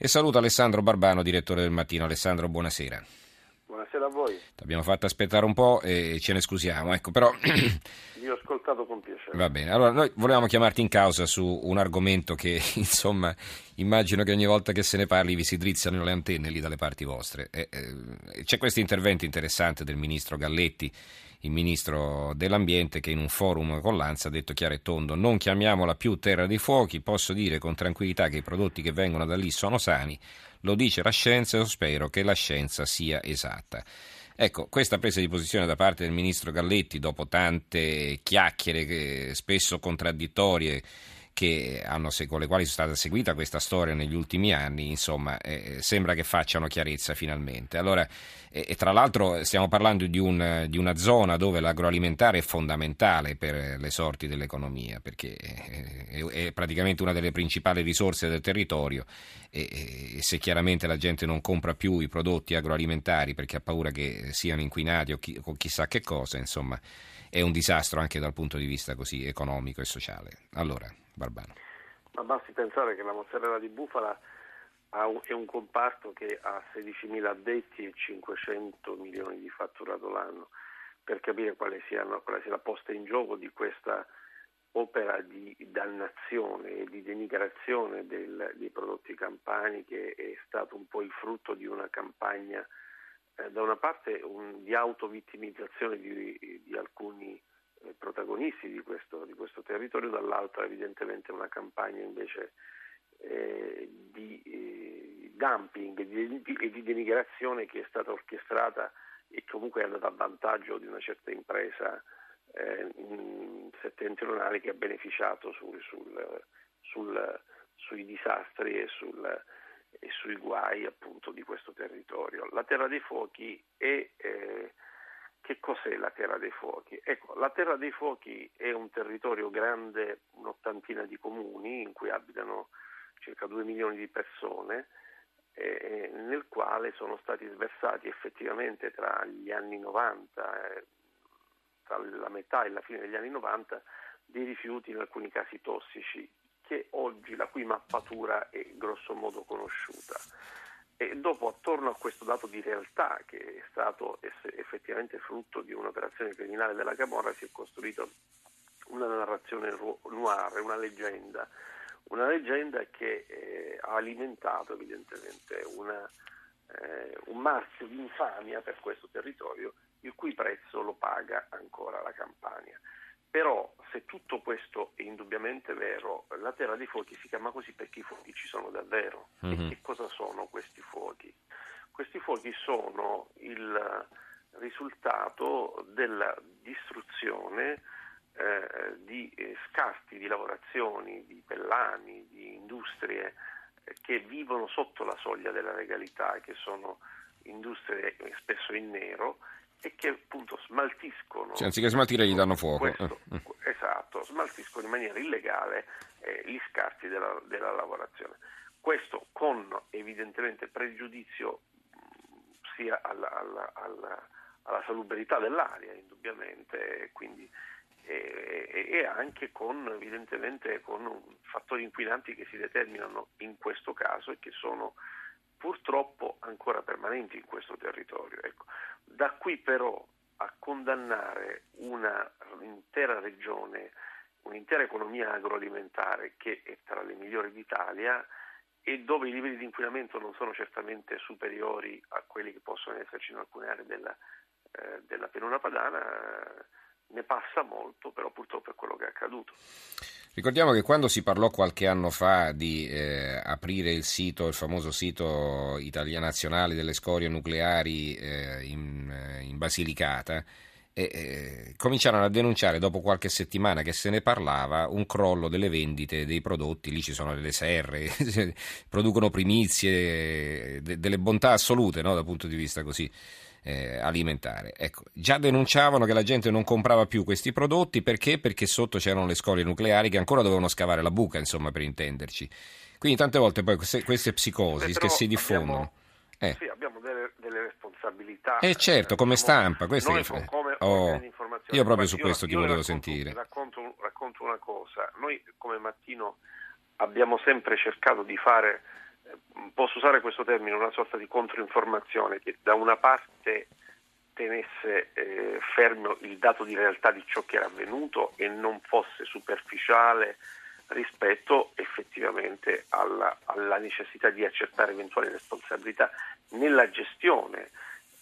E saluto Alessandro Barbano, direttore del Mattino. Alessandro, buonasera. Buonasera a voi. Ti abbiamo fatto aspettare un po' e ce ne scusiamo, ecco, però... Vi ho ascoltato con piacere. Va bene, allora noi volevamo chiamarti in causa su un argomento che, insomma, immagino che ogni volta che se ne parli vi si drizzano le antenne lì dalle parti vostre. Eh, eh, c'è questo intervento interessante del ministro Galletti il ministro dell'ambiente che in un forum con l'ANSA ha detto chiaro e tondo non chiamiamola più terra dei fuochi, posso dire con tranquillità che i prodotti che vengono da lì sono sani, lo dice la scienza e spero che la scienza sia esatta. Ecco, questa presa di posizione da parte del ministro Galletti, dopo tante chiacchiere spesso contraddittorie hanno, con le quali è stata seguita questa storia negli ultimi anni, insomma, eh, sembra che facciano chiarezza finalmente. Allora, e, e tra l'altro stiamo parlando di, un, di, una zona dove l'agroalimentare è fondamentale per le sorti dell'economia, perché è, è praticamente una delle principali risorse del territorio e, e, se chiaramente la gente non compra più i prodotti agroalimentari perché ha paura che siano inquinati o, chi, o chissà che cosa, insomma, è un disastro anche dal punto di vista così economico e sociale. Allora, Barbano. Ma basti pensare che la mozzarella di bufala è un comparto che ha 16.000 addetti e 500 milioni di fatturato l'anno, per capire quale, siano, quale sia la posta in gioco di questa opera di dannazione e di denigrazione del, dei prodotti campani che è stato un po' il frutto di una campagna, eh, da una parte un, di autovittimizzazione di, di alcuni protagonisti di questo, di questo, territorio, dall'altra evidentemente una campagna invece eh, di eh, dumping e di, di, di, denigrazione che è stata orchestrata e comunque è andata a vantaggio di una certa impresa eh, settentrionale che ha beneficiato sul, sul, sul, sui disastri e, e, sui guai appunto di questo territorio. La Terra dei Fuochi è eh, che cos'è la Terra dei Fuochi? Ecco, la Terra dei Fuochi è un territorio grande, un'ottantina di comuni in cui abitano circa 2 milioni di persone, eh, nel quale sono stati sversati effettivamente tra gli anni 90, eh, tra la metà e la fine degli anni 90, dei rifiuti in alcuni casi tossici, oggi la cui mappatura è grosso modo conosciuta. E dopo, attorno a questo dato di realtà, che è stato effettivamente frutto di un'operazione criminale della Camorra, si è costruita una narrazione noire, una leggenda, una leggenda che eh, ha alimentato evidentemente una, eh, un marchio di infamia per questo territorio, il cui prezzo lo paga ancora la Campania. Però se tutto questo è indubbiamente vero, la Terra dei Fuochi si chiama così perché i fuochi ci sono davvero. Mm-hmm. E mhm. che cosa sono questi fuochi? Questi fuochi sono il risultato della distruzione eh, di eh, scasti di lavorazioni, di pellami, di industrie eh, che vivono sotto la soglia della legalità, che sono industrie spesso in nero e che appunto smaltiscono. Cioè, anziché smaltire gli danno fuoco. Questo, eh. Esatto, smaltiscono in maniera illegale eh, gli scarti della, della, lavorazione. Questo con evidentemente pregiudizio sia alla, alla, alla, alla salubrità dell'aria, indubbiamente, quindi, e, e, anche con evidentemente con fattori inquinanti che si determinano in questo caso e che sono purtroppo ancora permanenti in questo territorio. Ecco. Da qui però a condannare un'intera regione, un'intera economia agroalimentare che è tra le migliori d'Italia e dove i livelli di inquinamento non sono certamente superiori a quelli che possono esserci in alcune aree della, eh, della pianura padana, ne passa molto, però purtroppo è quello che è accaduto. Ricordiamo che quando si parlò qualche anno fa di eh, aprire il sito, il famoso sito Italia Nazionale delle scorie nucleari eh, in, eh, in, Basilicata, eh, cominciarono a denunciare dopo qualche settimana che se ne parlava un crollo delle vendite dei prodotti, lì ci sono delle serre, producono primizie, de, delle bontà assolute no, dal punto di vista così eh, alimentare. Ecco, già denunciavano che la gente non comprava più questi prodotti perché? Perché sotto c'erano le scorie nucleari che ancora dovevano scavare la buca, insomma, per intenderci. Quindi tante volte poi queste, queste psicosi che si diffondono. Abbiamo, eh. Sì, abbiamo delle, delle responsabilità. Eh certo, come stampa, questo è che... come, oh, Io proprio su questo io, ti volevo racconto, sentire. Racconto, racconto una cosa, noi come mattino abbiamo sempre cercato di fare posso usare questo termine, una sorta di controinformazione che da una parte tenesse eh, fermo il dato di realtà di ciò che era avvenuto e non fosse superficiale rispetto effettivamente alla, alla necessità di accertare eventuali responsabilità nella gestione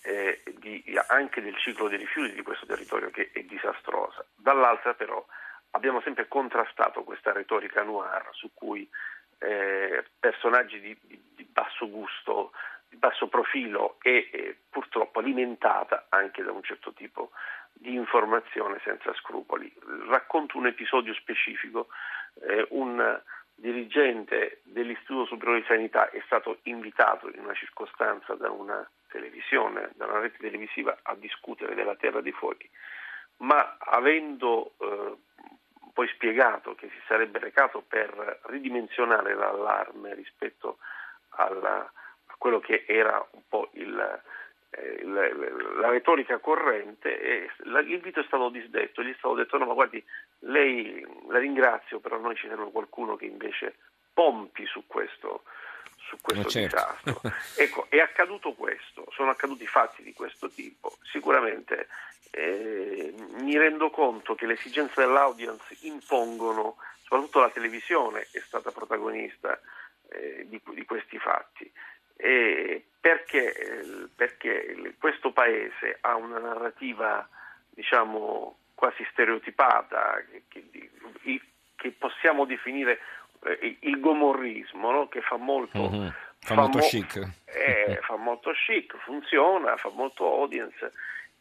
eh, di, anche del ciclo dei rifiuti di questo territorio che è disastrosa. Dall'altra però abbiamo sempre contrastato questa retorica noir su cui eh, personaggi di, di, basso gusto, di basso profilo e eh, purtroppo alimentata anche da un certo tipo di informazione senza scrupoli. Racconto un episodio specifico. Eh, un dirigente dell'Istituto Superiore di Sanità è stato invitato in una circostanza da una televisione, da una rete televisiva a discutere della Terra dei Fuochi, ma avendo eh, poi spiegato che si sarebbe recato per ridimensionare l'allarme rispetto alla, a quello che era un po' il, eh, la, la, retorica corrente e l'invito è stato disdetto, gli è stato detto no ma guardi lei la ringrazio però noi ci serve qualcuno che invece pompi su questo, su questo certo. disastro. ecco, è accaduto questo, sono accaduti fatti di questo tipo. Sicuramente eh, mi rendo conto che le esigenze dell'audience impongono, soprattutto la televisione è stata protagonista eh, di, di, questi fatti. Eh, perché, perché questo paese ha una narrativa, diciamo, quasi stereotipata, che, che, che possiamo definire eh, il gomorrismo, no? che fa molto, mm-hmm. fa, fa, molto mo- chic. Eh, fa molto chic, funziona, fa molto audience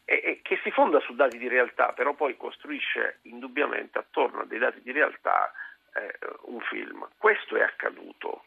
e, che si fonda su dati di realtà, però poi costruisce indubbiamente attorno a dei dati di realtà eh, un film. Questo è accaduto.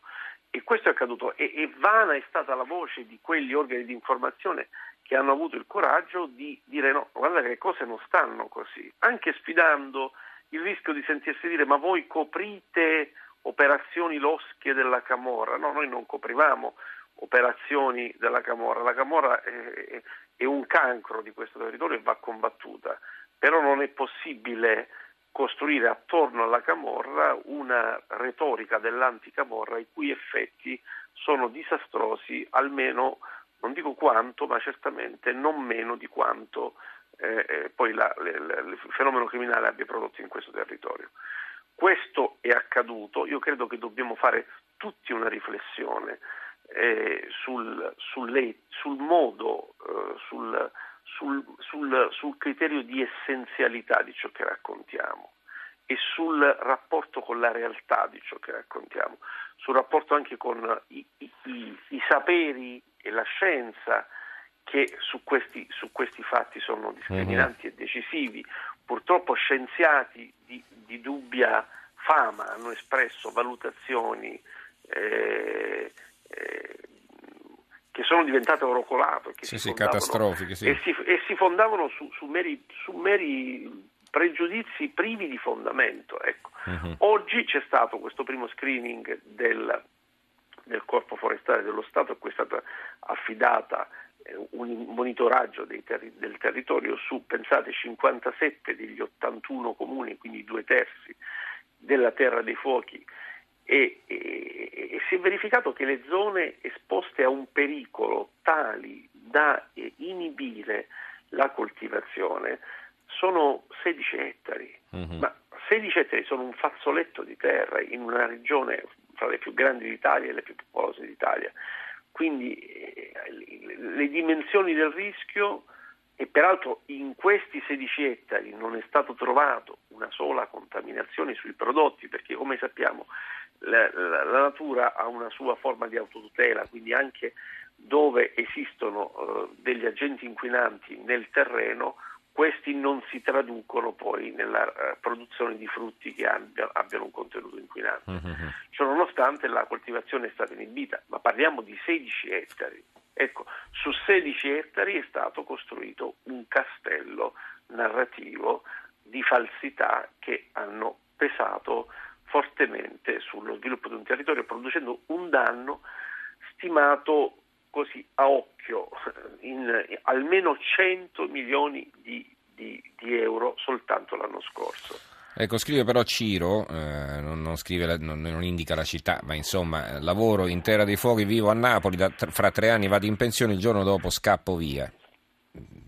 E questo è accaduto e, e, vana è stata la voce di quegli organi di informazione che hanno avuto il coraggio di dire no, guarda che le cose non stanno così, anche sfidando il rischio di sentirsi dire ma voi coprite operazioni losche della Camorra, no, noi non coprivamo operazioni della Camorra, la Camorra è, è un cancro di questo territorio e va combattuta, però non è possibile costruire attorno alla Camorra una retorica dell'anticamorra i cui effetti sono disastrosi almeno, non dico quanto, ma certamente non meno di quanto eh, eh poi la, le, le, il fenomeno criminale abbia prodotto in questo territorio. Questo è accaduto, io credo che dobbiamo fare tutti una riflessione eh, sul, sul, sul, modo, eh, sul, sul, criterio di essenzialità di ciò che raccontiamo e sul rapporto con la realtà di ciò che raccontiamo, sul rapporto anche con i, i, i, i saperi e la scienza che su questi, su questi fatti sono discriminanti mm-hmm. e decisivi. Purtroppo scienziati di, di, dubbia fama hanno espresso valutazioni eh, eh, che sono diventate orocolato, che sì, si sì, catastrofiche, sì. e, si, e, si, fondavano su, su, meri, su, meri, pregiudizi privi di fondamento. Ecco. Uh-huh. Oggi c'è stato questo primo screening del, del Corpo Forestale dello Stato a cui è stata affidata un monitoraggio terri- del territorio su, pensate, 57 degli 81 comuni, quindi due terzi della Terra dei Fuochi e, e, e, si è verificato che le zone esposte a un pericolo tali da inibire la coltivazione sono 16 ettari, uh-huh. ma 16 ettari sono un fazzoletto di terra in una regione fra le più grandi d'Italia e le più popolose d'Italia. Quindi eh, le dimensioni del rischio e peraltro in questi 16 ettari non è stato trovato una sola contaminazione sui prodotti perché come sappiamo la, la, la natura ha una sua forma di autotutela, quindi anche dove esistono uh, degli agenti inquinanti nel terreno questi non si traducono poi nella uh, produzione di frutti che abbia, abbiano un contenuto inquinante. Mm-hmm. Ciononostante la coltivazione è stata inibita, ma parliamo di 16 ettari. Ecco, su 16 ettari è stato costruito un castello narrativo di falsità che hanno pesato fortemente sullo sviluppo di un territorio producendo un danno stimato così a occhio in almeno 100 milioni di, di, di euro soltanto l'anno scorso. Ecco, scrive però Ciro, eh, non, non, scrive, non, non, indica la città, ma insomma, lavoro in Terra dei Fuochi, vivo a Napoli, da, fra tre anni vado in pensione, il giorno dopo scappo via.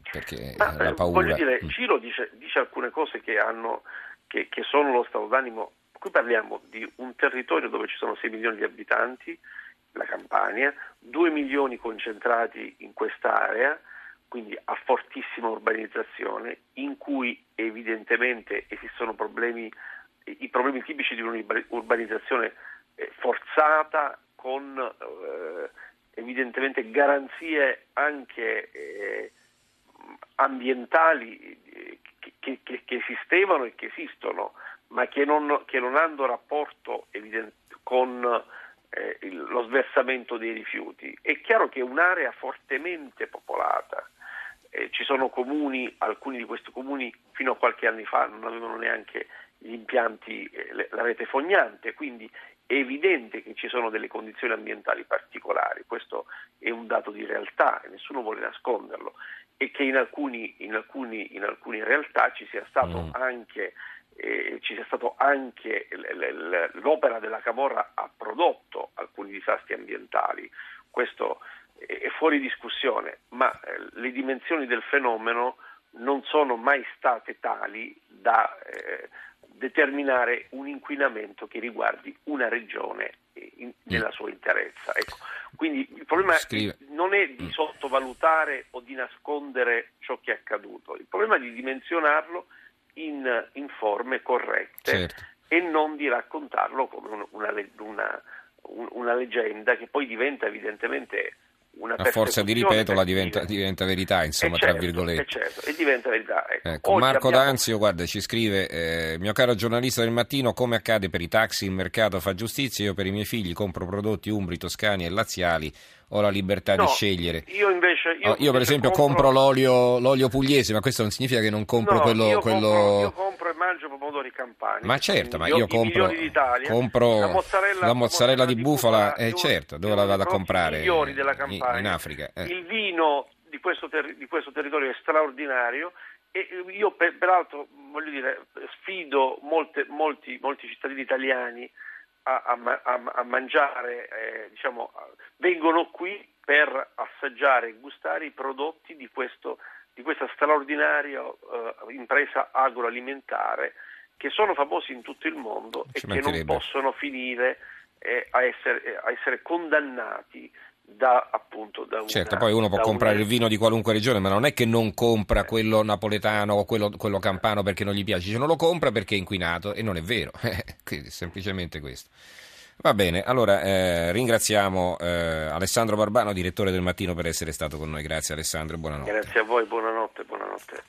Perché ma, la paura... Voglio dire, mm. Ciro dice, dice alcune cose che, hanno, che, che sono lo stato d'animo. Qui parliamo di un territorio dove ci sono 6 milioni di abitanti, la Campania, 2 milioni concentrati in quest'area, quindi a fortissima urbanizzazione, in cui evidentemente esistono problemi, i problemi tipici di un'urbanizzazione eh, forzata con eh, evidentemente garanzie anche eh, ambientali che, che, che, esistevano e che esistono, ma che non, che non hanno rapporto evidente, con eh, il, lo sversamento dei rifiuti. È chiaro che un'area fortemente popolata, eh, ci sono comuni, alcuni di questi comuni fino a qualche anno fa non avevano neanche gli impianti, eh, la rete fognante, quindi è evidente che ci sono delle condizioni ambientali particolari, questo è un dato di realtà e nessuno vuole nasconderlo e che in, alcuni, in, alcuni, in alcune realtà ci sia stato mm. anche eh, ci sia stato anche l'opera della Camorra ha prodotto alcuni disastri ambientali. Questo è fuori discussione, ma eh, le dimensioni del fenomeno non sono mai state tali da eh, determinare un inquinamento che riguardi una regione in, nella sua interezza. Ecco. Quindi il problema Scrive. non è di mm. sottovalutare o di nascondere ciò che è accaduto, il problema è di dimensionarlo in, in forme corrette certo. e non di raccontarlo come una, una, una leggenda che poi diventa evidentemente una a forza di ripeterla diventa, diventa, verità, insomma, certo, tra virgolette. Certo, e diventa verità. Ecco. Ecco, Marco abbiamo... D'Anzio, guarda, ci scrive, eh, mio caro giornalista del mattino, come accade per i taxi, il mercato fa giustizia, io per i miei figli compro prodotti umbri, toscani e laziali, ho la libertà no, di scegliere. Io invece... Io, oh, io per esempio compro, compro l'olio, l'olio, pugliese, ma questo non significa che non compro no, quello... Io, quello... Compro, io compro e mangio pomodori campani. Ma certo, ma io compro, compro la mozzarella, la mozzarella di, bufala, eh, certo, dove la vado a comprare? migliori della Campania. In, in Africa. Eh. Il vino di questo, ter- di questo territorio è straordinario e io per, peraltro voglio dire, sfido molte, molti, molti cittadini italiani a, a, a, mangiare, eh, diciamo, vengono qui per assaggiare e gustare i prodotti di, questo, di questa straordinaria eh, impresa agroalimentare che sono famosi in tutto il mondo Ci e che non possono finire eh, a, essere, a essere condannati da, appunto, da una, certo, poi uno può comprare una... il vino di qualunque regione, ma non è che non compra quello napoletano o quello, quello campano perché non gli piace, dice non lo compra perché è inquinato e non è vero, quindi semplicemente questo. Va bene, allora eh, ringraziamo eh, Alessandro Barbano, direttore del Mattino, per essere stato con noi. Grazie Alessandro, buonanotte. Grazie a voi, buonanotte, buonanotte.